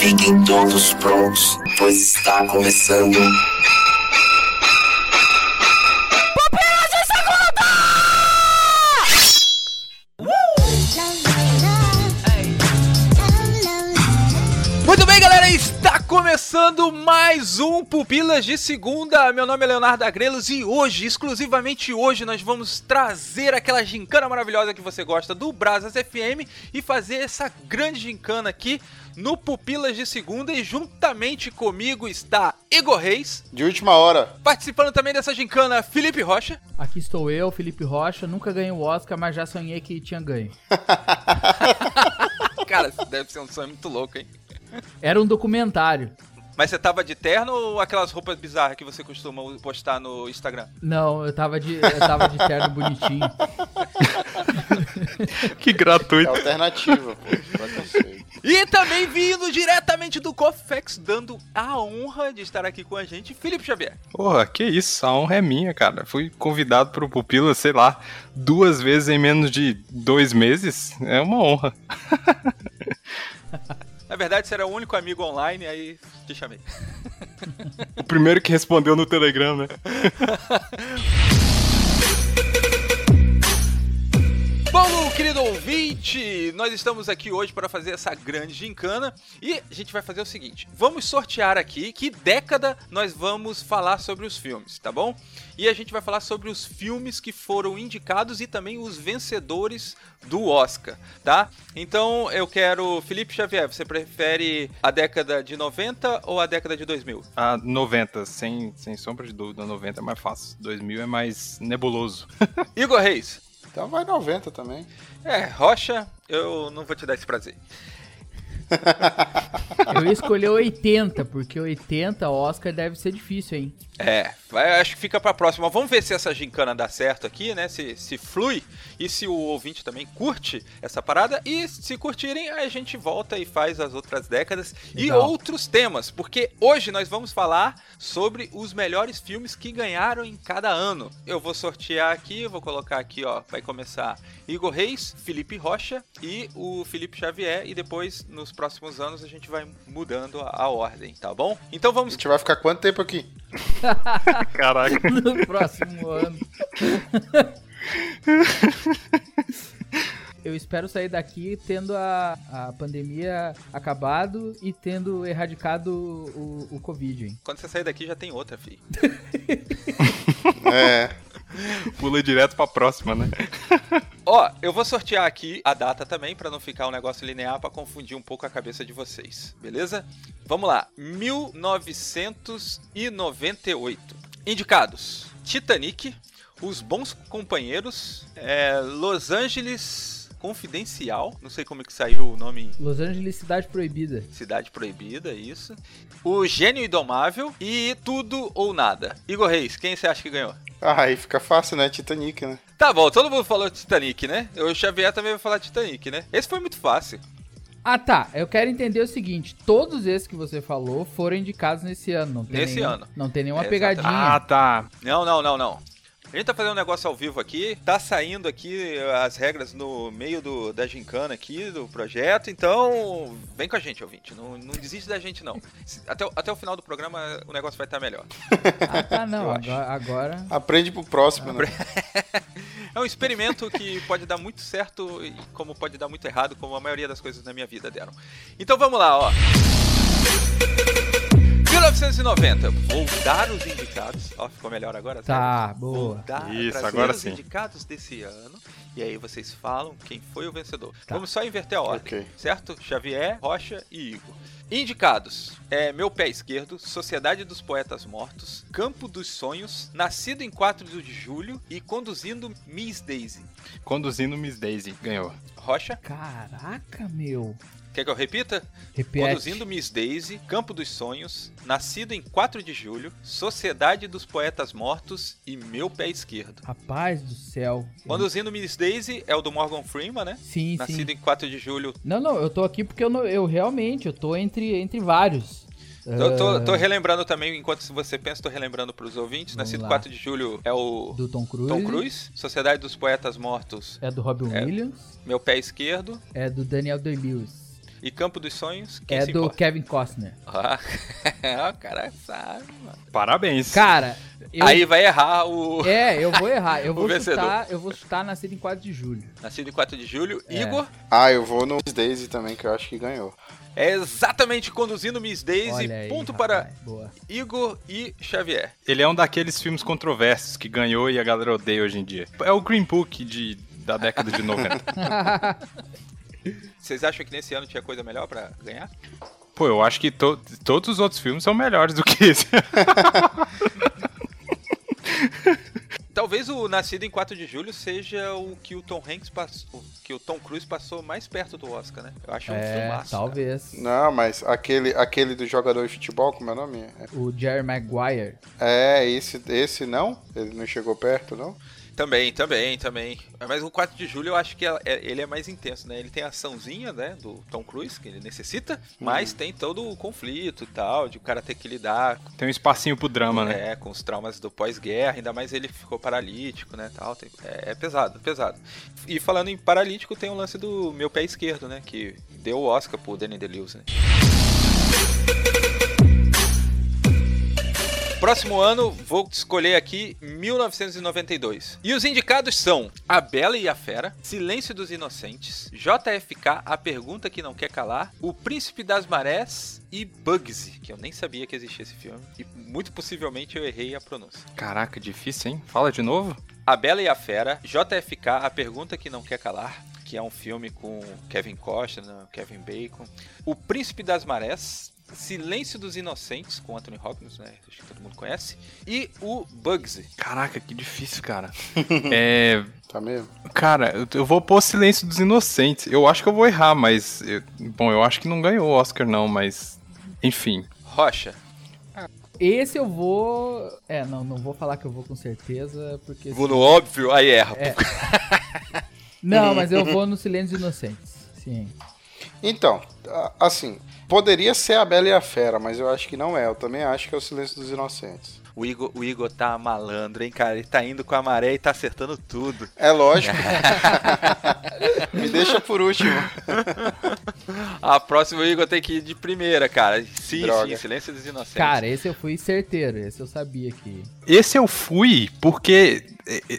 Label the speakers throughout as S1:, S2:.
S1: Fiquem todos prontos, pois está começando.
S2: Mais um Pupilas de Segunda. Meu nome é Leonardo Agrelos e hoje, exclusivamente hoje, nós vamos trazer aquela gincana maravilhosa que você gosta do Brasas FM e fazer essa grande gincana aqui no Pupilas de Segunda e juntamente comigo está Igor Reis,
S3: De última hora.
S2: participando também dessa gincana Felipe Rocha.
S4: Aqui estou eu, Felipe Rocha. Nunca ganhei o Oscar, mas já sonhei que tinha ganho.
S2: Cara, isso deve ser um sonho muito louco, hein?
S4: Era um documentário.
S2: Mas você tava de terno ou aquelas roupas bizarras que você costuma postar no Instagram?
S4: Não, eu tava de, eu tava de terno bonitinho.
S5: Que
S3: É
S5: gratuito.
S3: alternativa, pô.
S2: E também vindo diretamente do Cofex, dando a honra de estar aqui com a gente, Felipe Xavier.
S5: Porra, que isso, a honra é minha, cara. Fui convidado pro Pupila, sei lá, duas vezes em menos de dois meses. É uma honra.
S2: Na verdade, você era o único amigo online, aí te chamei.
S5: O primeiro que respondeu no Telegram, né?
S2: querido ouvinte, nós estamos aqui hoje para fazer essa grande gincana e a gente vai fazer o seguinte: vamos sortear aqui que década nós vamos falar sobre os filmes, tá bom? E a gente vai falar sobre os filmes que foram indicados e também os vencedores do Oscar, tá? Então eu quero, Felipe Xavier, você prefere a década de 90 ou a década de 2000?
S5: A 90, sem, sem sombra de dúvida, 90 é mais fácil. 2000 é mais nebuloso.
S2: Igor Reis.
S3: Então vai 90 também.
S2: É, Rocha, eu não vou te dar esse prazer.
S4: Eu ia escolher 80, porque 80 Oscar deve ser difícil, hein?
S2: É, acho que fica pra próxima. Vamos ver se essa gincana dá certo aqui, né? Se, se flui e se o ouvinte também curte essa parada. E se curtirem, a gente volta e faz as outras décadas e
S4: Legal.
S2: outros temas. Porque hoje nós vamos falar sobre os melhores filmes que ganharam em cada ano. Eu vou sortear aqui, vou colocar aqui, ó. Vai começar Igor Reis, Felipe Rocha e o Felipe Xavier. E depois, nos próximos anos, a gente vai mudando a, a ordem, tá bom? Então
S3: A
S2: vamos
S3: gente vai ficar quanto tempo aqui?
S5: Caraca.
S4: No próximo ano. Eu espero sair daqui tendo a, a pandemia acabado e tendo erradicado o, o Covid, hein?
S2: Quando você sair daqui já tem outra, filho.
S3: É.
S5: Pula direto pra próxima, né?
S2: Ó, eu vou sortear aqui a data também pra não ficar um negócio linear pra confundir um pouco a cabeça de vocês, beleza? Vamos lá. 1998. Indicados: Titanic, Os Bons Companheiros, é, Los Angeles Confidencial, não sei como é que saiu o nome
S4: Los Angeles Cidade Proibida.
S2: Cidade Proibida, isso. O Gênio Indomável e Tudo ou Nada. Igor Reis, quem você acha que ganhou?
S3: Ah, aí fica fácil, né? Titanic, né?
S2: Tá bom, todo mundo falou Titanic, né? O Xavier também vai falar Titanic, né? Esse foi muito fácil.
S4: Ah, tá. Eu quero entender o seguinte: todos esses que você falou foram indicados nesse ano. Não tem
S2: Nesse
S4: nenhum-
S2: ano.
S4: Não tem nenhuma
S2: É,
S4: pegadinha.
S5: Ah, tá.
S2: Não, não, não, não. A gente tá fazendo um negócio ao vivo aqui, tá saindo aqui as regras no meio do, da gincana aqui, do projeto, então vem com a gente, ouvinte, não, não desiste da gente não. Até, o- até o final do programa o negócio vai estar melhor.
S4: Ah, tá, não.
S2: Eu acho.
S4: Agora, agora-
S3: Aprende pro próximo, né?
S2: É um experimento que pode dar muito certo e como pode dar muito errado, como a maioria das coisas na minha vida deram. Então vamos lá, ó. 1990, vou dar os indicados. Ó, ficou melhor agora?
S4: Tá,
S2: Vou
S4: boa.
S2: dar,
S5: Isso, agora
S2: os
S5: sim.
S2: indicados desse ano. E aí vocês falam quem foi o vencedor.
S4: Tá.
S2: Vamos só inverter a ordem,
S3: Ok.
S2: certo? Xavier, Rocha e Igor. Indicados: é Meu Pé Esquerdo, Sociedade dos Poetas Mortos, Campo dos Sonhos, Nascido em 4 de Julho e Conduzindo Miss Daisy.
S5: Conduzindo Miss Daisy, ganhou.
S2: Rocha,
S4: Caraca, meu.
S2: Quer que eu repita?
S4: Repete.
S2: Conduzindo Miss Daisy, Campo dos Sonhos, Nascido em 4 de Julho, Sociedade dos Poetas Mortos e Meu Pé Esquerdo.
S4: Rapaz do céu.
S2: Conduzindo Miss Daisy é o do Morgan Freeman, né?
S4: Sim,
S2: Nascido
S4: sim.
S2: em 4 de julho.
S4: Não, não, eu tô aqui porque eu, não- eu realmente, eu tô entre, entre vários.
S2: Eu tô,
S4: Ah,
S2: tô relembrando também, enquanto você pensa, tô relembrando pros ouvintes.
S4: Vamos
S2: Nascido
S4: lá.
S2: 4 de julho é o
S4: Do Tom Cruise.
S2: Tom Cruise. Sociedade dos Poetas Mortos,
S4: É do Robin
S2: É.
S4: Williams.
S2: Meu Pé Esquerdo.
S4: É do Daniel Day-Lewis.
S2: E Campo dos Sonhos, quem
S4: É do
S2: importa?
S4: Kevin Costner.
S2: Ah, o cara sabe, mano.
S5: Parabéns.
S4: Cara, eu...
S2: Aí vai errar o
S4: É, eu vou errar. Eu vou
S2: vencedor.
S4: chutar, eu vou chutar nascido em 4 de julho.
S2: Nascido em 4 de julho.
S4: É.
S2: Igor
S3: Ah, eu vou no Miss Daisy também, que eu acho que ganhou.
S2: é exatamente conduzindo Miss Daisy.
S4: Aí,
S2: ponto
S4: rapaz,
S2: para
S4: Boa.
S2: Igor e Xavier.
S5: Ele é um daqueles filmes controversos que ganhou e a galera odeia hoje em dia. É o Green Book de, da década de 90.
S2: Vocês acham que nesse ano tinha coisa melhor pra ganhar?
S5: Pô, eu acho que to- todos os outros filmes são melhores do que esse.
S2: Talvez o Nascido em 4 de Julho seja o que o Tom Hanks passou, que o Tom Cruise passou mais perto do Oscar, né? Eu acho um
S4: É,
S2: filmaço. cara.
S4: talvez.
S3: Não, mas aquele, aquele do jogador de futebol, como é o nome?
S4: O Jerry Maguire.
S3: É, esse, esse não? Ele não chegou perto, não?
S2: Também, também, também. Mas o 4 de julho eu acho que ela- é- ele é mais intenso, né? Ele tem a açãozinha, né, do Tom Cruise, que ele necessita, mas tem todo o conflito e tal, de o cara ter que lidar
S5: Tem um espacinho pro drama, né?
S2: é, com os traumas do pós-guerra, ainda mais ele ficou paralítico, né, tal. tem- é, é pesado, pesado. E falando em paralítico, tem o lance do meu pé esquerdo, né, que deu o Oscar pro Danny DeLewis, né. Próximo ano, vou escolher aqui 1992. E os indicados são A Bela e a Fera, Silêncio dos Inocentes, JFK, A Pergunta que Não Quer Calar, O Príncipe das Marés e Bugsy, que eu nem sabia que existia esse filme. E muito possivelmente eu errei a pronúncia.
S5: Caraca, difícil, hein? Fala de novo.
S2: A Bela e a Fera, JFK, A Pergunta que Não Quer Calar, que é um filme com Kevin Costner, Kevin Bacon. O Príncipe das Marés, Silêncio dos Inocentes, com Anthony Hopkins, né? Acho que todo mundo conhece. E o Bugsy.
S5: Caraca, que difícil, cara. é.
S3: Tá mesmo?
S5: Cara, eu- eu vou pôr Silêncio dos Inocentes. Eu acho que eu vou errar, mas. eu- bom, eu acho que não ganhou o Oscar, não, mas. Enfim.
S2: Rocha.
S4: Esse eu vou. É, não, não vou falar que eu vou com certeza, porque.
S2: Vou no óbvio, aí erra.
S4: É. Não, mas eu vou no Silêncio dos Inocentes. Sim.
S3: Então, assim, poderia ser a Bela e a Fera, mas eu acho que não é. Eu também acho que é o Silêncio dos Inocentes.
S2: O Igor, o Igor tá malandro, hein, cara? Ele tá indo com a maré e tá acertando tudo.
S3: É lógico. Me deixa por último.
S2: A próxima o Igor tem que ir de primeira, cara. Sim,
S3: Droga.
S2: sim, Silêncio dos Inocentes.
S4: Cara, esse eu fui certeiro. Esse eu sabia que.
S5: Esse eu fui porque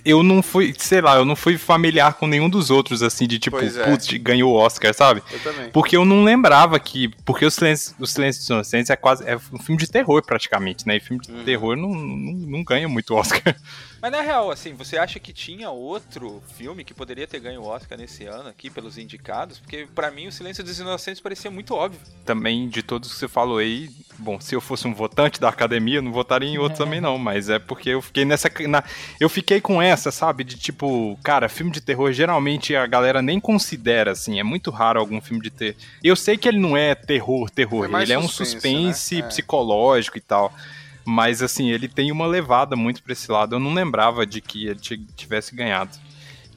S5: eu não fui, sei lá, eu não fui familiar com nenhum dos outros, assim, de tipo,
S3: Pois é.
S5: putz, ganhou o Oscar, sabe?
S3: Eu também.
S5: Porque eu não lembrava que. Porque o Silêncio, o Silêncio dos Inocentes é quase. É um filme de terror, praticamente, né? E filme de terror não, não, não ganha muito Oscar.
S2: Mas na real, assim, você acha que tinha outro filme que poderia ter ganho o Oscar nesse ano aqui pelos indicados? Porque pra mim o Silêncio dos Inocentes parecia muito óbvio.
S5: Também, de todos que você falou aí, bom, se eu fosse um votante da academia, eu não votaria em outro também, não. Mas é porque eu fiquei nessa. na- eu fiquei com essa, sabe? De tipo, cara, filme de terror geralmente a galera nem considera, assim. É muito raro algum filme de terror. Eu sei que ele não é terror, terror.
S3: É
S5: ele é um
S3: suspense,
S5: suspense
S3: né? É.
S5: psicológico e tal. Mas, assim, ele tem uma levada muito pra esse lado. Eu não lembrava de que ele ti- tivesse ganhado.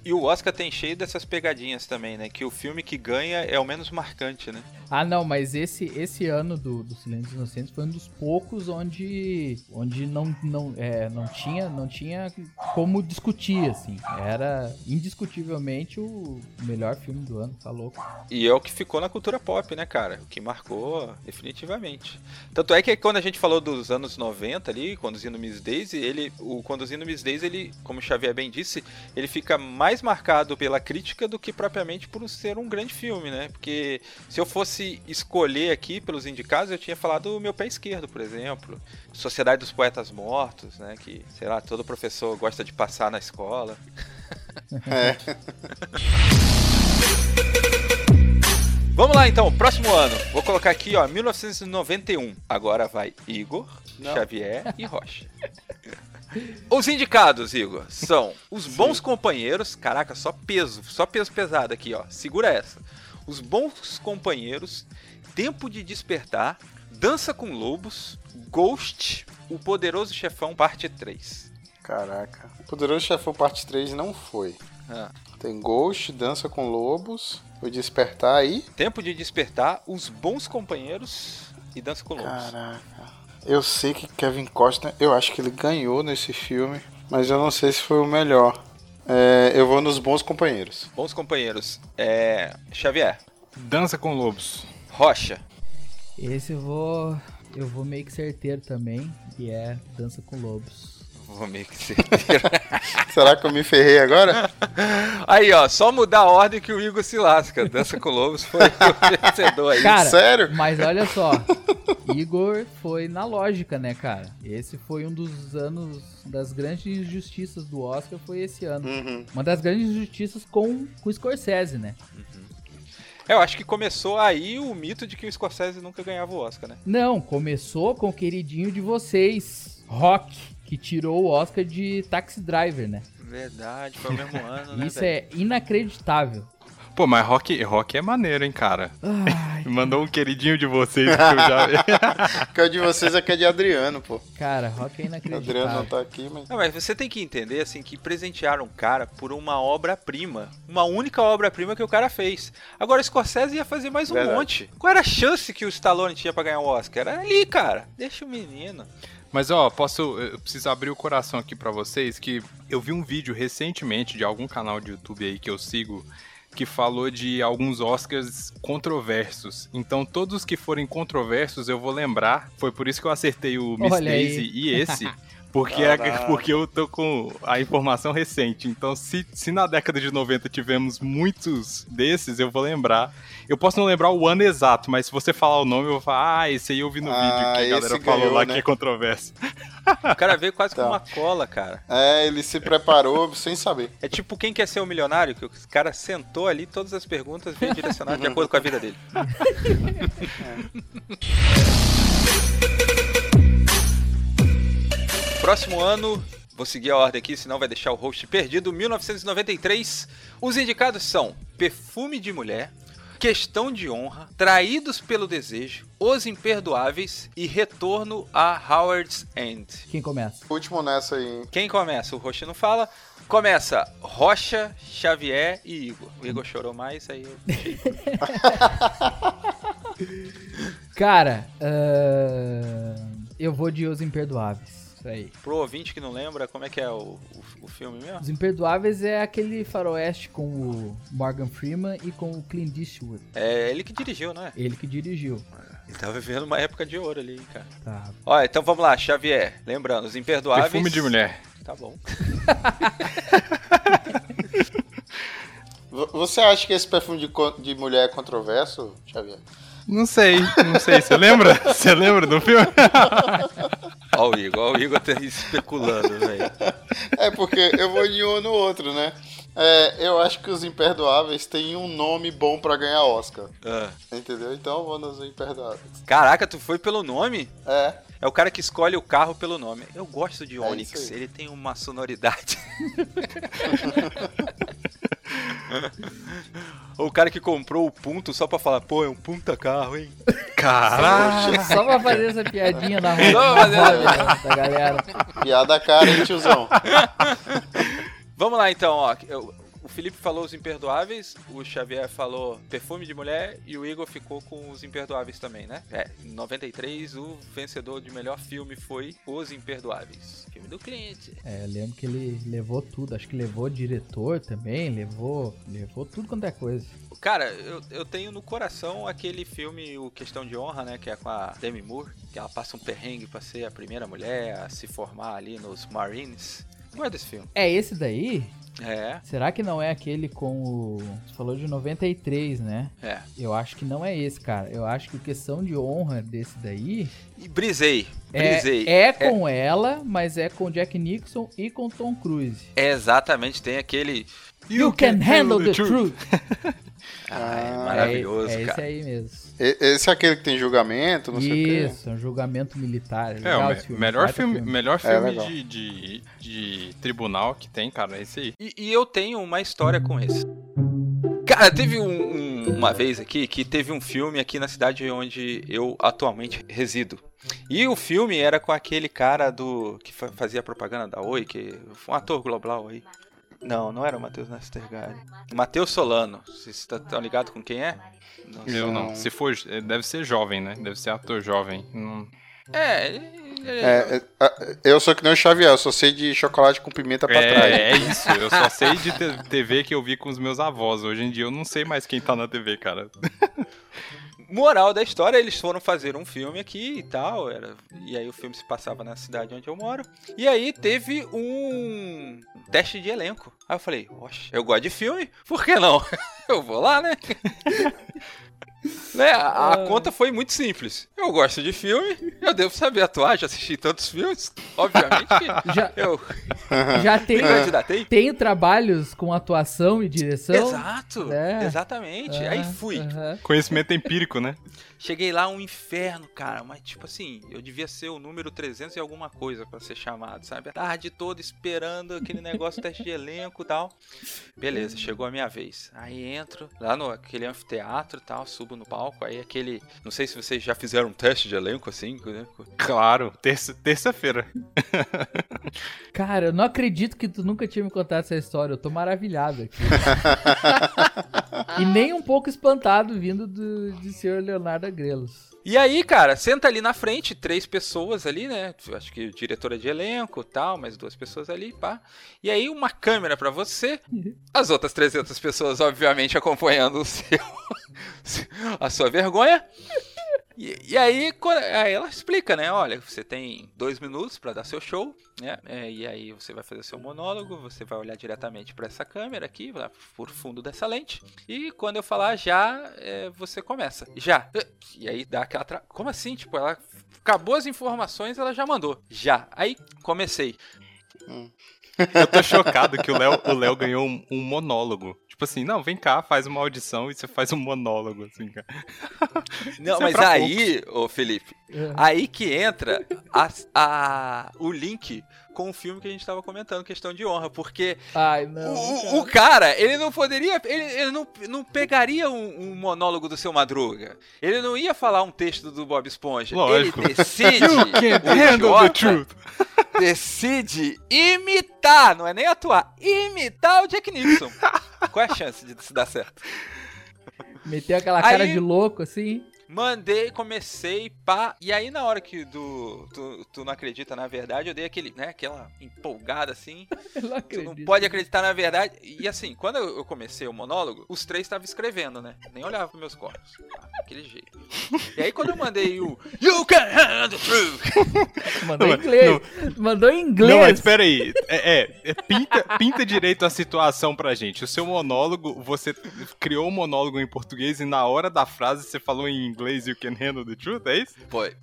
S2: E o Oscar tem cheio dessas pegadinhas também, né? Que o filme que ganha é o menos marcante, né?
S4: Ah, não, mas esse, esse ano do, do Silêncio dos Inocentes foi um dos poucos onde, onde não, não, é, não, tinha, não tinha como discutir, assim. Era indiscutivelmente o melhor filme do ano, tá louco.
S2: E é o que ficou na cultura pop, né, cara? O que marcou definitivamente. Tanto é que quando a gente falou dos anos 90 ali, Conduzindo Miss Daisy, ele, o Conduzindo Miss Daisy, ele, como o Xavier bem disse, ele fica mais marcado pela crítica do que propriamente por ser um grande filme, né? Porque se eu fosse escolher aqui pelos indicados, eu tinha falado o Meu Pé Esquerdo, por exemplo. Sociedade dos Poetas Mortos, né? Que, sei lá, todo professor gosta de passar na escola.
S3: É.
S2: Vamos lá então, próximo ano. Vou colocar aqui, ó, 1991. Agora vai Igor,
S3: Não.
S2: Xavier e Rocha. Os indicados, Igor, são os bons companheiros. Caraca, só peso, só peso pesado aqui, ó. Segura essa. Os bons companheiros, Tempo de Despertar, Dança com Lobos, Ghost, O Poderoso Chefão, parte 3.
S3: Caraca. Poderoso Chefão Parte 3 não foi.
S2: Ah.
S3: Tem Ghost, Dança com Lobos, O Despertar aí.
S2: Tempo de Despertar, Os Bons Companheiros e Dança com Lobos.
S3: Caraca. Eu sei que Kevin Costner, eu acho que ele ganhou nesse filme, mas eu não sei se foi o melhor. É, eu vou nos Bons Companheiros.
S2: Bons Companheiros, é. Xavier,
S5: Dança com Lobos.
S2: Rocha,
S4: Esse eu vou. Eu vou meio que certeiro também, que é Dança com Lobos.
S2: Vou meio que ser.
S3: Será que eu me ferrei agora?
S2: Aí, ó, só mudar a ordem que o Igor se lasca. Dança com Lobos foi o vencedor aí.
S4: Cara,
S3: Sério?
S4: Mas olha só, Igor foi na lógica, né, cara? Esse foi um dos anos das grandes injustiças do Oscar, foi esse ano.
S3: Uhum.
S4: Uma das grandes injustiças com com o Scorsese, né?
S2: Eu acho que começou aí o mito de que o Scorsese nunca ganhava o Oscar, né?
S4: Não, começou com o queridinho de vocês, Rock, que tirou o Oscar de Taxi Driver, né?
S2: Verdade, foi o mesmo ano, né?
S4: Isso
S2: velho?
S4: é inacreditável.
S5: Pô, mas rock, rock é maneiro, hein, cara?
S4: Ai,
S5: Mandou um queridinho de vocês que eu já.
S3: Que é o de vocês é que é de Adriano, pô.
S4: cara, Rock é
S3: O Adriano não
S4: inacreditável.
S3: tá aqui, mas.
S2: Não, mas você tem que entender, assim, que presentearam o cara por uma obra-prima. Uma única obra-prima que o cara fez. Agora, o Scorsese ia fazer mais um
S3: Verdade.
S2: monte. Qual era a chance que o Stallone tinha pra ganhar o Oscar? Era ali, cara. Deixa o menino.
S5: Mas ó, posso. Eu preciso abrir o coração aqui pra vocês que eu vi um vídeo recentemente de algum canal de YouTube aí que eu sigo que falou de alguns Oscars controversos. Então, todos que forem controversos eu vou lembrar. Foi por isso que eu acertei o Miss
S4: Olha aí.
S5: Daisy e esse. Porque, é-
S3: Caraca.
S5: porque eu tô com a informação recente. Então, se, se na década de 90 tivemos muitos desses, eu vou lembrar. Eu posso não lembrar o ano exato, mas se você falar o nome, eu vou falar, ah, esse aí eu vi no
S3: Ah,
S5: vídeo que a galera falou
S3: ganhou,
S5: lá
S3: né?
S5: que é controverso.
S2: O cara veio quase com
S3: Tá.
S2: uma cola, cara.
S3: É, ele se preparou sem saber.
S2: É tipo quem quer ser um milionário, que o cara sentou ali, todas as perguntas vinham direcionadas de acordo com a vida dele. Próximo ano, vou seguir a ordem aqui, senão vai deixar o host perdido. 1993. Os indicados são Perfume de Mulher, Questão de Honra, Traídos pelo Desejo, Os Imperdoáveis e Retorno a Howard's End.
S4: Quem começa?
S3: Último nessa aí, hein?
S2: Quem começa? O Rocha não fala. Começa Rocha, Xavier e Igor. O Igor chorou mais, aí eu deixei.
S4: Cara, ahn, eu vou de Os Imperdoáveis. Isso aí.
S2: Pro ouvinte que não lembra, como é que é o, o, o filme mesmo?
S4: Os Imperdoáveis é aquele faroeste com o Morgan Freeman e com o Clint Eastwood.
S2: É ele que dirigiu, não é?
S4: Ele que dirigiu.
S2: Ele tava vivendo uma época de ouro ali, cara.
S4: Tá.
S2: Olha, então vamos lá, Xavier. Lembrando, Os Imperdoáveis.
S5: Perfume de mulher.
S2: Tá bom.
S3: Você acha que esse perfume de, de mulher é controverso, Xavier?
S5: Não sei, não sei. Você lembra? Você lembra do filme?
S2: Ó o Igor, ó o Igor tá especulando, velho.
S3: É porque eu vou de um ou no outro, né? É, eu acho que os Imperdoáveis têm um nome bom pra ganhar Oscar.
S2: Ah.
S3: Entendeu? Então eu vou nos Imperdoáveis.
S2: Caraca, tu foi pelo nome?
S3: É.
S2: É o cara que escolhe o carro pelo nome. Eu gosto de
S3: É
S2: Onix,
S3: aí.
S2: ele tem uma sonoridade. Ou o cara que comprou o ponto só pra falar, pô, é um punta carro, hein?
S5: Caralho.
S4: Só pra fazer essa piadinha na roda,
S2: Só fazer
S4: roda da, da galera.
S3: Piada cara, hein, tiozão?
S2: Vamos lá então, ó. Eu- o Felipe falou os imperdoáveis, o Xavier falou perfume de mulher e o Igor ficou com os imperdoáveis também, né? É, em 93 o vencedor de melhor filme foi Os Imperdoáveis. Filme do cliente.
S4: É, eu lembro que ele levou tudo. Acho que levou diretor também, levou, levou tudo quanto é coisa.
S2: Cara, eu, eu tenho no coração aquele filme O Questão de Honra, né? Que é com a Demi Moore, que ela passa um perrengue pra ser a primeira mulher a se formar ali nos Marines. Guarda desse filme.
S4: É esse daí?
S2: É,
S4: Será que não é aquele com o. Você falou de 93, né?
S2: é.
S4: Eu acho que não é esse, cara. Eu acho que questão de honra desse daí
S2: E brisei, brisei.
S4: é, é com ela, mas é com Jack Nixon e com Tom Cruise.
S2: É exatamente, tem aquele
S4: You can handle the truth.
S2: Ah, é
S3: Ah,
S2: maravilhoso,
S4: é, é esse
S2: cara.
S4: aí mesmo.
S3: E- Esse é aquele que tem julgamento, não sei o quê.
S4: Isso, é um julgamento militar.
S5: É,
S4: legal
S5: o me-
S4: esse filme,
S5: melhor
S4: baita
S5: filme, melhor filme
S3: legal.
S5: de, de, de tribunal que tem, cara, é esse aí.
S2: E, e eu tenho uma história com esse. Cara, teve um- um- uma vez aqui que teve um filme aqui na cidade onde eu atualmente resido. E o filme era com aquele cara do que fa- fazia propaganda da Oi, que foi um ator global aí. Não, não era o Matheus Nastergalli. Matheus Solano. Vocês estão ligados com quem é? Não sei.
S5: Eu não.
S3: Não.
S5: Se for, é, deve ser jovem, né? Deve ser ator jovem. Não-
S2: É, ele- ele-
S3: É, é, a- eu sou que nem o Xavier, eu só sei de chocolate com pimenta pra trás.
S5: É, é isso. Eu só sei de TV que eu vi com os meus avós. Hoje em dia eu não sei mais quem tá na TV, cara.
S2: Moral da história, eles foram fazer um filme aqui e tal, era, e aí o filme se passava na cidade onde eu moro. E aí teve um teste de elenco. Aí eu falei, oxe, eu gosto de filme, por que não? eu vou lá, né? Né, A, a conta foi muito simples. Eu gosto de filme, eu devo saber atuar, já assisti tantos filmes. Obviamente
S4: Já,
S2: eu
S4: já tem,
S2: me
S4: tem trabalhos com atuação e direção.
S2: Exato,
S4: É.
S2: exatamente. Aí
S4: Ah,
S2: fui.
S5: Conhecimento empírico, né?
S2: Cheguei lá um inferno, cara, mas tipo assim, eu devia ser o número 300 e alguma coisa pra ser chamado, sabe? A tarde toda esperando aquele negócio teste de elenco e tal. Beleza, chegou a minha vez. Aí entro lá no aquele anfiteatro e tal, subo no palco, aí aquele, não sei se vocês já fizeram um teste de elenco assim, né?
S5: Claro, terça- terça-feira.
S4: Cara, eu não acredito que tu nunca tinha me contado essa história. Eu tô maravilhado aqui. e nem um pouco espantado vindo do, de senhor Leonardo Agrelos.
S2: E aí, cara, senta ali na frente, três pessoas ali, né? Acho que diretora de elenco tal, mais duas pessoas ali, pá. E aí uma câmera pra você, as outras 300 pessoas, obviamente, acompanhando o seu, a sua vergonha. E, e aí, aí ela explica, né? Olha, você tem dois minutos pra dar seu show, né? É, e aí você vai fazer seu monólogo, você vai olhar diretamente pra essa câmera aqui, lá por fundo dessa lente. E quando eu falar já, é, você começa. Já. E aí dá aquela. Tra... Como assim? Tipo, ela acabou as informações, ela já mandou. Já. Aí comecei.
S5: Eu tô chocado que o Léo, o ganhou um, um monólogo. Tipo assim, não, vem cá, faz uma audição e você faz um monólogo, assim, cara.
S2: Não,
S5: é
S2: mas aí, ô Felipe,
S4: É.
S2: aí que entra a, a- o link com o filme que a gente tava comentando, questão de honra, porque
S4: Ai, não.
S2: o, o cara, ele não poderia, ele, ele não, não pegaria um, um monólogo do seu Madruga, ele não ia falar um texto do Bob Esponja,
S5: Lógico.
S2: ele decide,
S5: Can't
S2: o
S5: handle the truth.
S2: decide imitar, não é nem atuar, imitar o Jack Nixon. Qual é a chance de isso dar certo?
S4: Meteu aquela cara
S2: Aí-
S4: de louco assim.
S2: Mandei, comecei, pá. E aí, na hora que do, tu, tu não acredita na verdade, eu dei aquele, né, aquela empolgada assim.
S4: Não
S2: Tu não pode acreditar na verdade. E assim, quando eu comecei o monólogo, os três estavam escrevendo, né? Nem olhava pros meus corpos. Tá, Daquele jeito. E aí, quando eu mandei o You can handle the truth.
S4: Mandou em
S5: Não,
S4: inglês. Mandou em inglês.
S5: Não, mas pera aí. É, é, é, pinta, pinta direito a situação pra gente. O seu monólogo, você criou um monólogo em português e na hora da frase você falou em inglês You can handle the truth, é isso?
S2: Foi.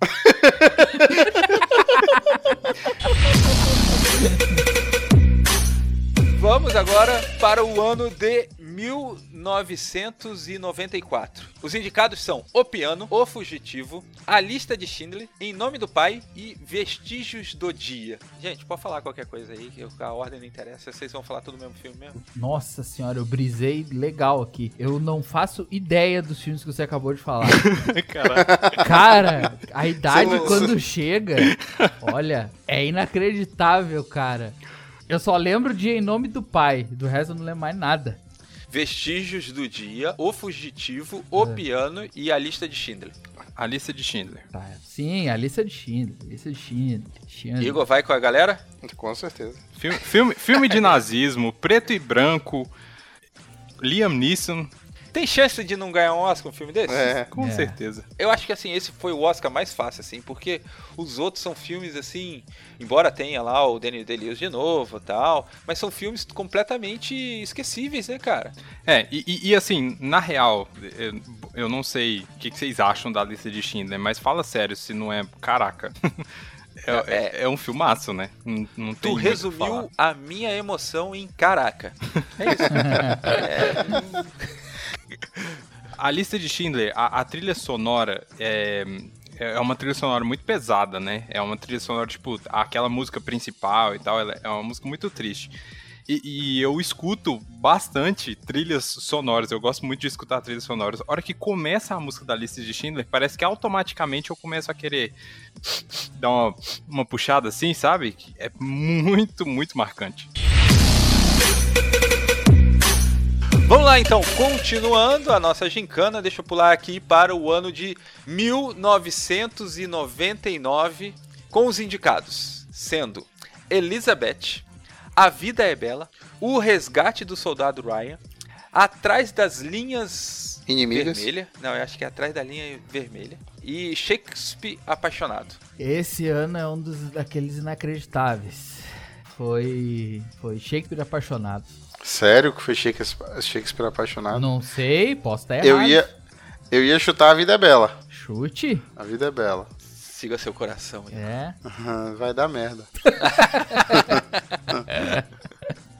S2: Vamos agora para o ano de 1994. Os indicados são O Piano, O Fugitivo, A Lista de Schindler, Em Nome do Pai e Vestígios do Dia. Gente, pode falar qualquer coisa aí, que a ordem não interessa. Vocês vão falar tudo no mesmo filme mesmo?
S4: Nossa senhora, eu brisei legal aqui. Eu não faço ideia dos filmes que você acabou de falar. Cara, a idade quando chega, olha, é inacreditável, cara. Eu só lembro de Em Nome do Pai, do resto eu não lembro mais nada.
S2: Vestígios do Dia, O Fugitivo, O
S4: É.
S2: Piano e A Lista de Schindler.
S5: A lista de Schindler.
S4: Tá, sim, a lista de Schindler, lista de Schindler. Schindler.
S2: Igor, vai com a galera?
S3: Com certeza.
S5: Filme, filme, filme de nazismo, preto e branco, Liam Neeson,
S2: Tem chance de não ganhar um Oscar um filme desse?
S3: É.
S5: com
S4: É.
S5: certeza.
S2: Eu acho que assim, esse foi o Oscar mais fácil, assim, porque os outros são filmes assim, embora tenha lá o Daniel Day-Lewis de novo e tal, mas são filmes completamente esquecíveis, né, cara?
S5: É, e, e- e, assim, na real, eu, eu não sei o que, que vocês acham da lista de Schindler, mas fala sério, se não é. Caraca. É, é- é um filmaço, né? Não, não
S2: Tu resumiu a minha emoção em caraca. É isso.
S5: A lista de Schindler, a, a trilha sonora é, é uma trilha sonora muito pesada, né? É uma trilha sonora, tipo, aquela música principal e tal, é uma música muito triste. E, e, eu escuto bastante trilhas sonoras. Eu gosto muito de escutar trilhas sonoras. A hora que começa a música da lista de Schindler, parece que automaticamente eu começo a querer dar uma, uma puxada assim, sabe? É muito, muito marcante.
S2: Vamos lá então, continuando a nossa gincana, deixa eu pular aqui para o ano de 1999 com os indicados, sendo Elizabeth, A Vida é Bela, O Resgate do Soldado Ryan, Atrás das Linhas
S3: Inimigas.
S2: Vermelha, não, eu acho que é Atrás da Linha Vermelha, e Shakespeare Apaixonado.
S4: Esse ano é um dos daqueles inacreditáveis. Foi, foi Shakespeare Apaixonado.
S3: Sério que foi Shakespeare, Shakespeare apaixonado?
S4: Não sei, posso estar errado.
S3: Eu ia, eu ia chutar A Vida é Bela.
S4: Chute?
S3: A Vida é Bela.
S2: Siga seu coração. aí.
S4: É.
S3: Vai dar merda.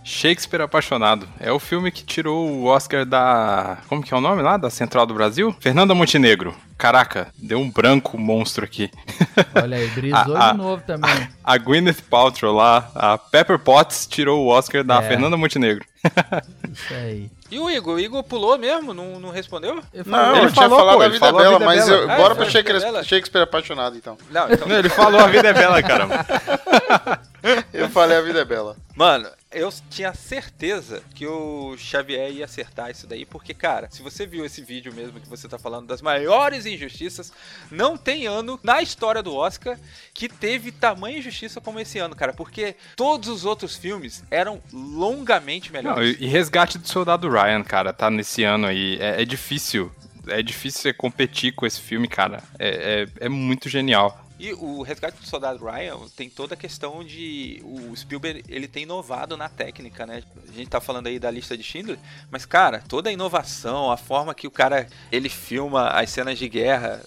S5: Shakespeare Apaixonado. É o filme que tirou o Oscar da. Como que é o nome lá? Da Central do Brasil? Fernanda Montenegro. Caraca, deu um branco monstro aqui.
S4: Olha aí, brisou
S5: A- a-
S4: de novo também.
S5: A Gwyneth Paltrow lá, a Pepper Potts tirou o Oscar da
S4: É.
S5: Fernanda Montenegro.
S4: Isso aí.
S2: E o Igor? O Igor pulou mesmo? Não, não respondeu?
S4: Eu
S3: Não, eu
S5: Ele
S3: tinha
S5: falou,
S3: falado
S5: pô,
S3: A
S5: ele
S3: Vida
S5: falou A
S3: Bela,
S5: Vida é
S3: mas
S5: Bela.
S3: eu,
S2: Ah,
S3: bora pro
S2: A é
S3: Shakespeare,
S2: Bela.
S3: Shakespeare apaixonado, então.
S2: Não, então.
S5: Ele falou a vida é bela, caramba.
S3: Eu falei A Vida é Bela.
S2: Mano, eu tinha certeza que o Xavier ia acertar isso daí, porque, cara, se você viu esse vídeo mesmo que você tá falando das maiores injustiças, não tem ano na história do Oscar que teve tamanha injustiça como esse ano, cara, porque todos os outros filmes eram longamente
S5: Não,
S2: melhores.
S5: e e Resgate do Soldado Ryan, cara, tá nesse ano aí. É, é difícil. É difícil você competir com esse filme, cara. É, é, é muito genial.
S2: E o Resgate do Soldado Ryan tem toda a questão de o Spielberg ele tem inovado na técnica, né? A gente tá falando aí da lista de Schindler, mas cara, toda a inovação, a forma que o cara ele filma as cenas de guerra,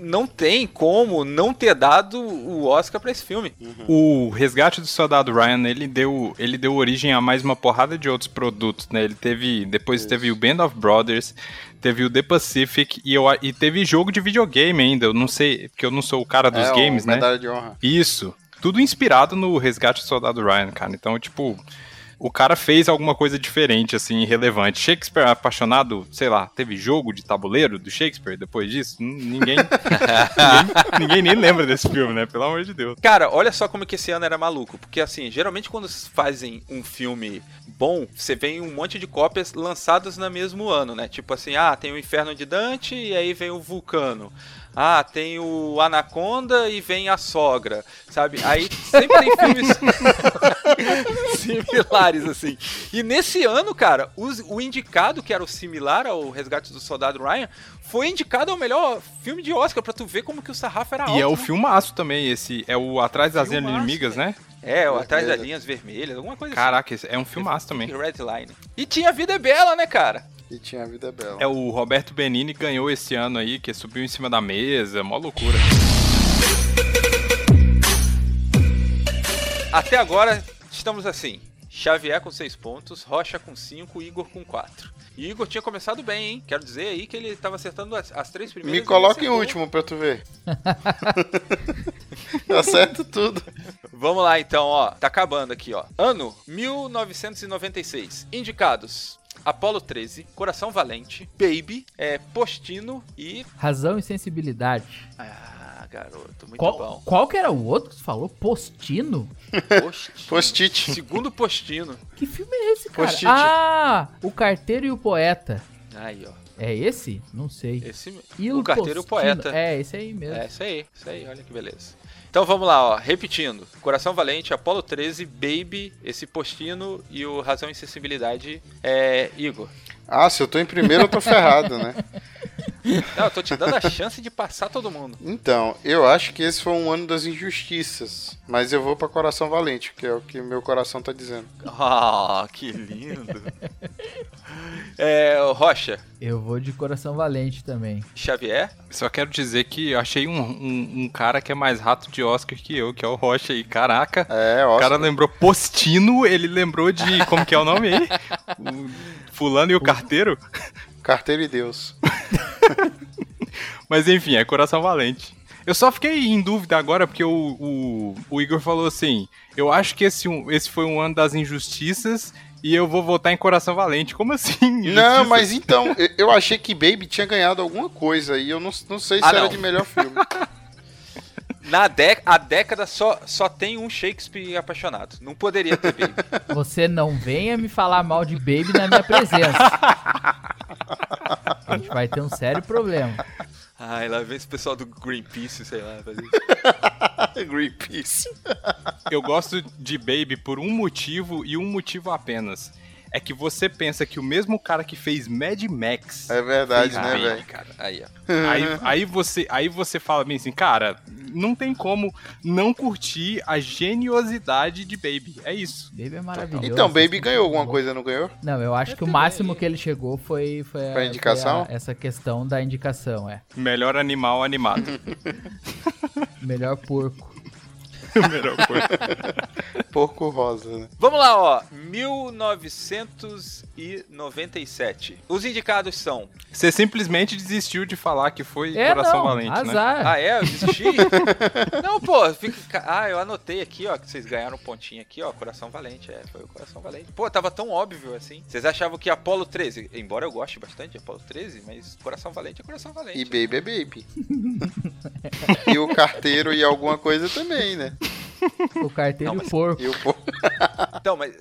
S2: não tem como não ter dado o Oscar pra esse filme.
S5: O Resgate do Soldado Ryan, ele deu, ele deu origem a mais uma porrada de outros produtos, né? Ele teve, depois teve o Band of Brothers, teve o The Pacific e, eu, e teve jogo de videogame ainda. Eu não sei, porque eu não sou o cara dos
S3: é,
S5: games,
S3: o
S5: né?
S3: Medalha de honra.
S5: Isso. Tudo inspirado no Resgate do Soldado Ryan, cara. Então, tipo, o cara fez alguma coisa diferente, assim, relevante. Shakespeare apaixonado, sei lá, teve jogo de tabuleiro do Shakespeare depois disso? N- Ninguém, ninguém, ninguém nem lembra desse filme, né? Pelo amor de Deus.
S2: Cara, olha só como que esse ano era maluco. Porque assim, geralmente quando fazem um filme bom, você vê um monte de cópias lançadas no mesmo ano, né? Tipo assim, ah, tem o Inferno de Dante e aí vem o Vulcano. Ah, tem o Anaconda e vem a sogra, sabe? Aí sempre tem filmes similares, assim. E nesse ano, cara, os- o indicado, que era o similar ao Resgate do Soldado Ryan, foi indicado ao melhor filme de Oscar, pra tu ver como que o sarrafo era alto.
S5: E é o
S2: né?
S5: filmaço também, esse. É o Atrás das Linhas
S2: Filmaço,
S5: Inimigas, né?
S2: É, o Atrás das. Linhas Vermelhas, alguma coisa
S5: Caraca, esse é um
S2: assim.
S5: filmaço também.
S2: Red Line. E tinha Vida é Bela, né, cara?
S3: E tinha A Vida é Bela.
S5: É o Roberto Benini ganhou esse ano aí, que subiu em cima da mesa, mó loucura.
S2: Até agora, estamos assim. Xavier com 6 pontos, Rocha com 5, Igor com 4. E Igor tinha começado bem, hein? Quero dizer aí que ele tava acertando as, as três primeiras.
S3: Me coloca em último pra tu ver. Eu acerto tudo.
S2: Vamos lá então, ó. Tá acabando aqui, ó. Ano 1996. Indicados: Apolo 13, Coração Valente, Baby, é, Postino e.
S4: Razão e sensibilidade.
S2: Ah, garoto, muito
S4: Qual,
S2: bom.
S4: qual que era o outro que você falou? Postino?
S2: Postino.
S3: Post-it.
S2: Segundo Postino.
S4: Que filme é esse, cara?
S3: Post-it.
S4: Ah, O Carteiro e o Poeta.
S2: Aí, ó.
S4: É esse? Não sei.
S2: Esse
S4: E
S2: o carteiro e o
S4: Postino?
S2: poeta.
S4: É, esse aí mesmo.
S2: É, isso aí, isso aí, olha que beleza. Então vamos lá, ó, repetindo. Coração Valente, Apolo 13, Baby, esse Postino e o Razão e Sensibilidade é Igor.
S3: Ah, se eu tô em primeiro, eu tô ferrado, né?
S2: Não, eu tô te dando a chance de passar todo mundo.
S3: Então, eu acho que esse foi um ano das injustiças. Mas eu vou pra Coração Valente, que é o que meu coração tá dizendo.
S2: Ah, que lindo. É, o Rocha,
S4: Eu vou de Coração Valente também.
S2: Xavier,
S5: Só quero dizer que eu achei um, um, um cara que é mais rato de Oscar que eu, que é o Rocha aí. Caraca.
S3: É,
S5: O
S3: ó.
S5: cara lembrou Postino, ele lembrou de. Como que é o nome aí? O fulano e o carteiro?
S3: Carteiro e Deus.
S5: Mas enfim, é Coração Valente. Eu só fiquei em dúvida agora porque o, o, o Igor falou assim: eu acho que esse, um- esse foi um ano das injustiças e eu vou votar em Coração Valente. Como assim?
S3: Não, mas então, eu- eu achei que Baby tinha ganhado alguma coisa e eu não, não sei se
S2: Ah,
S3: era
S2: não.
S3: de melhor filme.
S2: Na a década só, só tem um Shakespeare apaixonado. Não poderia ter Baby.
S4: Você não venha me falar mal de Baby na minha presença. A gente vai ter um sério problema.
S2: Ai, lá vem esse pessoal do Greenpeace, sei lá.
S3: Greenpeace.
S5: Eu gosto de Baby por um motivo e um motivo apenas. É que você pensa que o mesmo cara que fez Mad Max.
S3: É verdade,
S5: fez
S3: né, velho?
S2: Aí.
S5: Aí, aí, você, aí você fala bem assim, cara, não tem como não curtir a geniosidade de Baby. É isso.
S4: Baby é maravilhoso.
S3: Então, Baby
S4: assim,
S3: ganhou alguma
S4: bom.
S3: coisa, não ganhou?
S4: Não, eu acho que o máximo que ele chegou foi, Foi a
S3: indicação?
S4: foi a- essa questão da indicação, é.
S5: Melhor animal animado.
S4: Melhor porco.
S5: Melhor coisa.
S3: Porco rosa, né?
S2: Vamos lá, ó. 1997. Os indicados são.
S5: Você simplesmente desistiu de falar que foi
S4: É,
S5: Coração
S4: não,
S5: Valente, né?
S4: azar.
S2: Ah, é? Eu desisti? não, pô. Fica... Ah, eu anotei aqui, ó, que vocês ganharam um pontinho aqui, ó. Coração Valente. É, foi o Coração Valente. Pô, tava tão óbvio assim. Vocês achavam que Apolo 13, embora eu goste bastante de Apolo 13, mas Coração Valente é Coração Valente.
S3: E Baby é Baby. e o carteiro e alguma coisa também, né?
S4: O carteiro
S2: Não,
S4: e o porco.
S3: E o porco.
S2: Então, mas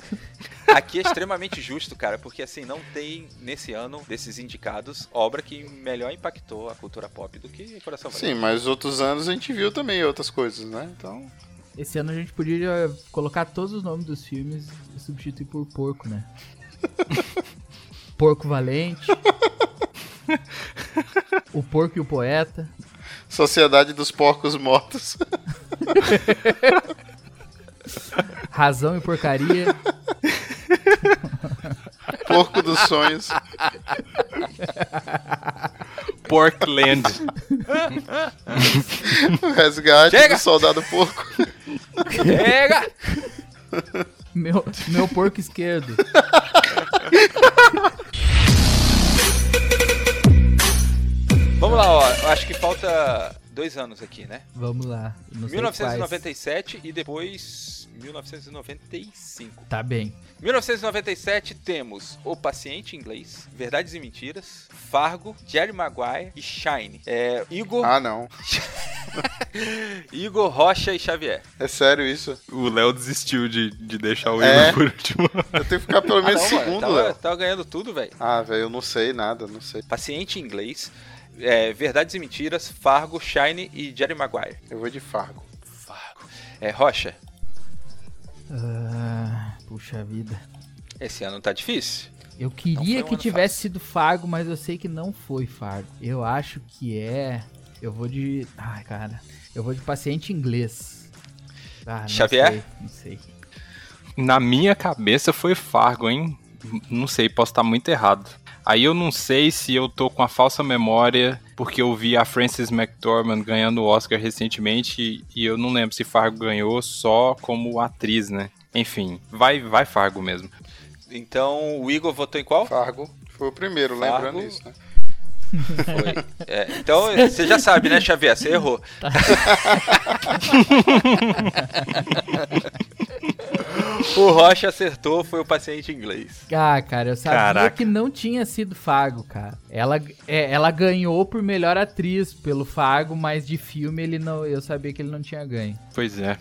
S2: aqui é extremamente justo, cara, porque assim, não tem nesse ano desses indicados obra que melhor impactou a cultura pop do que Coração Valente.
S3: Sim, mas os outros anos a gente viu também outras coisas, né? Então.
S4: Esse ano a gente podia colocar todos os nomes dos filmes e substituir por porco, né? porco Valente. o Porco e o Poeta.
S3: Sociedade dos Porcos Mortos.
S4: Razão e Porcaria.
S3: Porco dos Sonhos.
S5: Porkland.
S3: Resgate
S2: Chega!
S3: do Soldado Porco.
S2: Pega!
S4: Meu, meu porco esquerdo.
S2: Vamos lá, ó. eu Acho que falta dois anos aqui, né?
S4: Vamos lá. Não sei
S2: 1997 e depois 1995.
S4: quais. Tá bem.
S2: 1997 temos O Paciente Inglês, Verdades e Mentiras, Fargo, Jerry Maguire e Shine. É, Igor,
S3: Ah, não.
S2: Igor Rocha e Xavier.
S3: É sério isso.
S5: O Léo desistiu de, de deixar o
S3: É?
S5: Igor por último.
S3: Eu tenho que ficar pelo
S2: Ah,
S3: menos
S2: não, mano,
S3: segundo,
S2: tava,
S3: Léo.
S2: tava ganhando tudo, velho.
S3: Ah, velho, eu não sei nada, não sei.
S2: Paciente Inglês, é, Verdades e Mentiras, Fargo, Shine e Jerry Maguire.
S3: Eu vou de Fargo.
S2: Fargo. É, Rocha,
S4: Ah, puxa vida.
S2: esse ano tá difícil.
S4: Eu queria
S2: um
S4: que tivesse sido Fargo, mas eu sei que não foi Fargo. Eu acho que é. Eu vou de. Ai, cara. Eu vou de paciente inglês. Ah, não
S2: Xavier?
S4: sei, não sei.
S5: Na minha cabeça foi Fargo, hein? Não sei, posso estar muito errado. Aí eu não sei se eu tô com a falsa memória, porque eu vi a Frances McDormand ganhando o Oscar recentemente e- eu não lembro se Fargo ganhou só como atriz, né? Enfim, vai, vai Fargo mesmo.
S2: Então, o Igor votou em qual?
S3: Fargo foi o primeiro,
S2: Fargo.
S3: lembrando isso, né?
S2: Foi. É, então, você já sabe, né, Xavier? Você errou. o Rocha acertou, foi o paciente inglês.
S4: Ah, cara, eu sabia
S5: Caraca.
S4: que não tinha sido Fargo, cara. Ela, é, ela ganhou por melhor atriz pelo Fargo, mas de filme ele não, eu sabia que ele não tinha ganho.
S5: Pois é.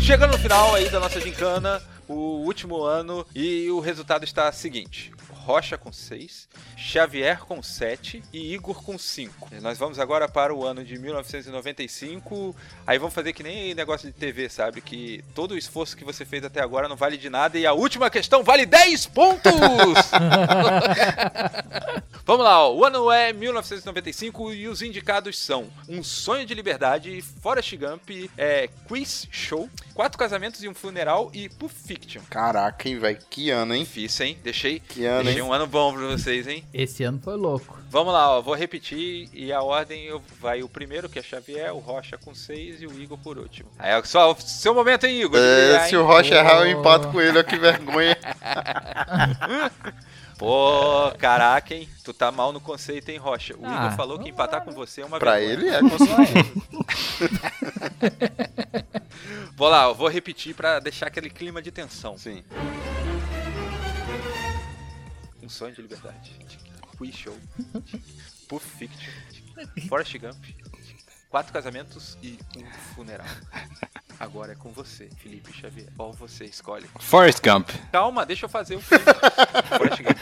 S2: Chegando no final aí da nossa gincana, o último ano, e o resultado está seguinte. Rocha com 6, Xavier com 7 e Igor com 5. Nós vamos agora para o ano de 1995. Aí vamos fazer que nem negócio de TV, sabe? Que todo o esforço que você fez até agora não vale de nada e a última questão vale 10 pontos! Vamos lá, ó. o ano é 1995 e os indicados são Um Sonho de Liberdade, Forrest Gump, é, Quiz Show, Quatro Casamentos e um Funeral e Pulp Fiction.
S3: Caraca, hein, velho. Que ano, hein?
S2: Difícil, hein? Deixei,
S3: Que ano,
S2: deixei
S3: hein?
S2: um ano bom pra vocês, hein?
S4: Esse ano foi louco.
S2: Vamos lá, ó, vou repetir e a ordem vai o primeiro, que é Xavier, o Rocha com 6 e o Igor por último. Aí é só seu momento, hein, Igor?
S3: É, se o Rocha errar, eu empato com ele, ó, que vergonha.
S2: Pô, caraca, hein? Tu tá mal no conceito, hein, Rocha? O
S4: Ah,
S2: Igor falou que empatar
S4: lá,
S2: com você é uma
S3: Pra
S2: vergonha.
S3: ele é, com.
S2: Vou lá, eu vou repetir pra deixar aquele clima de tensão.
S3: Sim.
S2: Um sonho de liberdade. Quiz Show. Puff Fiction. Forrest Gump. Quatro casamentos e um funeral. Agora é com você, Felipe Xavier. Qual você escolhe?
S5: Forrest Gump.
S2: Calma, deixa eu fazer o filme. Forrest Gump.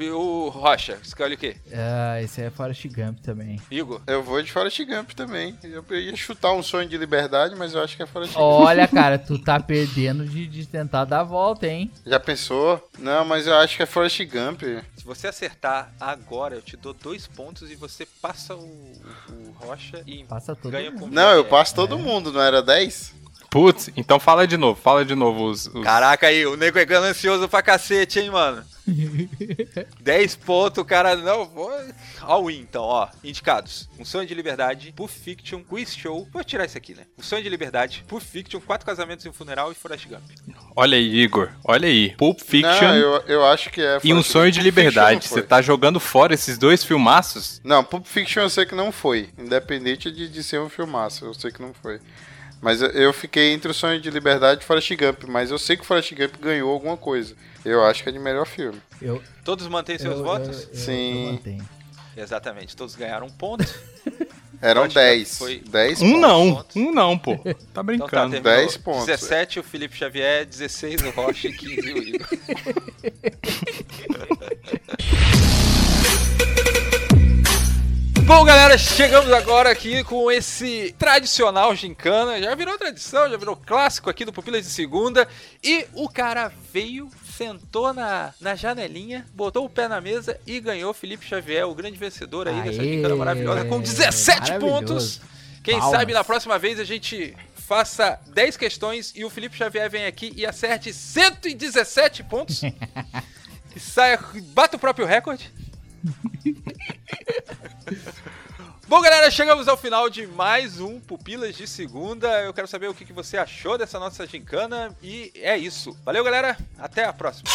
S2: O Rocha, escolhe o quê?
S4: Ah, esse é Forrest Gump também.
S2: Igor?
S3: Eu vou de Forrest Gump também. Eu ia chutar um sonho de liberdade, mas eu acho que é Forrest Gump.
S4: Olha, cara, tu tá perdendo de, de tentar dar a volta, hein?
S3: Já pensou? Não, mas eu acho que é Forrest Gump.
S2: Se você acertar agora, eu te dou dois pontos e você passa o, o Rocha e
S4: Passa todo
S2: ganha
S4: mundo.
S3: Não, eu
S2: É.
S3: passo todo mundo, não era 10?
S5: Putz, então fala de novo, fala de novo os. os-
S2: Caraca aí, o nego é ganancioso pra cacete, hein, mano? 10 pontos, cara. Não, vou. All in, então, ó. Indicados: Um Sonho de Liberdade, Puff Fiction, Quiz Show. Vou tirar isso aqui, né? Um Sonho de Liberdade, Puff Fiction, Quatro Casamentos e um Funeral e Forrest Gump.
S5: Olha aí, Igor, olha aí. Pulp Fiction
S3: Não, eu, eu acho que é
S5: e Um Sonho de
S3: Pulp
S5: Liberdade. Você tá jogando fora esses dois filmaços?
S3: Não, Pulp Fiction eu sei que não foi. Independente de, de ser um filmaço, eu sei que não foi. Mas eu- fiquei entre o Sonho de Liberdade e Forrest Gump, mas eu sei que o Forrest Gump ganhou alguma coisa. Eu acho que é de melhor filme.
S4: Eu,
S2: Todos mantêm seus
S4: eu-
S2: votos?
S4: eu- eu-
S3: Sim.
S2: Exatamente, todos ganharam um ponto.
S3: Eram
S2: Forrest Gump
S3: 10.
S2: foi
S3: 10
S5: Um
S3: pontos.
S5: não, um não, pô. Tá
S2: Então tá,
S5: brincando.
S2: terminou
S3: 10 pontos.
S2: 17 o Felipe Xavier, 16 o Rocha e 15 o Igor. Bom, galera, chegamos agora aqui com esse tradicional gincana. Já virou tradição, já virou clássico aqui do Pupilas de Segunda. E o cara veio, sentou na, na janelinha, botou o pé na mesa e ganhou Felipe Xavier, o grande vencedor aí dessa
S4: Aê,
S2: gincana maravilhosa, com 17
S4: maravilhoso.
S2: pontos. Quem
S4: Palmas.
S2: sabe na próxima vez a gente faça 10 questões e o Felipe Xavier vem aqui e acerte 117 pontos. e saia, bata o próprio recorde. Bom, galera, chegamos ao final de mais um Pupilas de Segunda. Eu quero saber o que você achou dessa nossa gincana. E é isso. Valeu, galera. Até a próxima.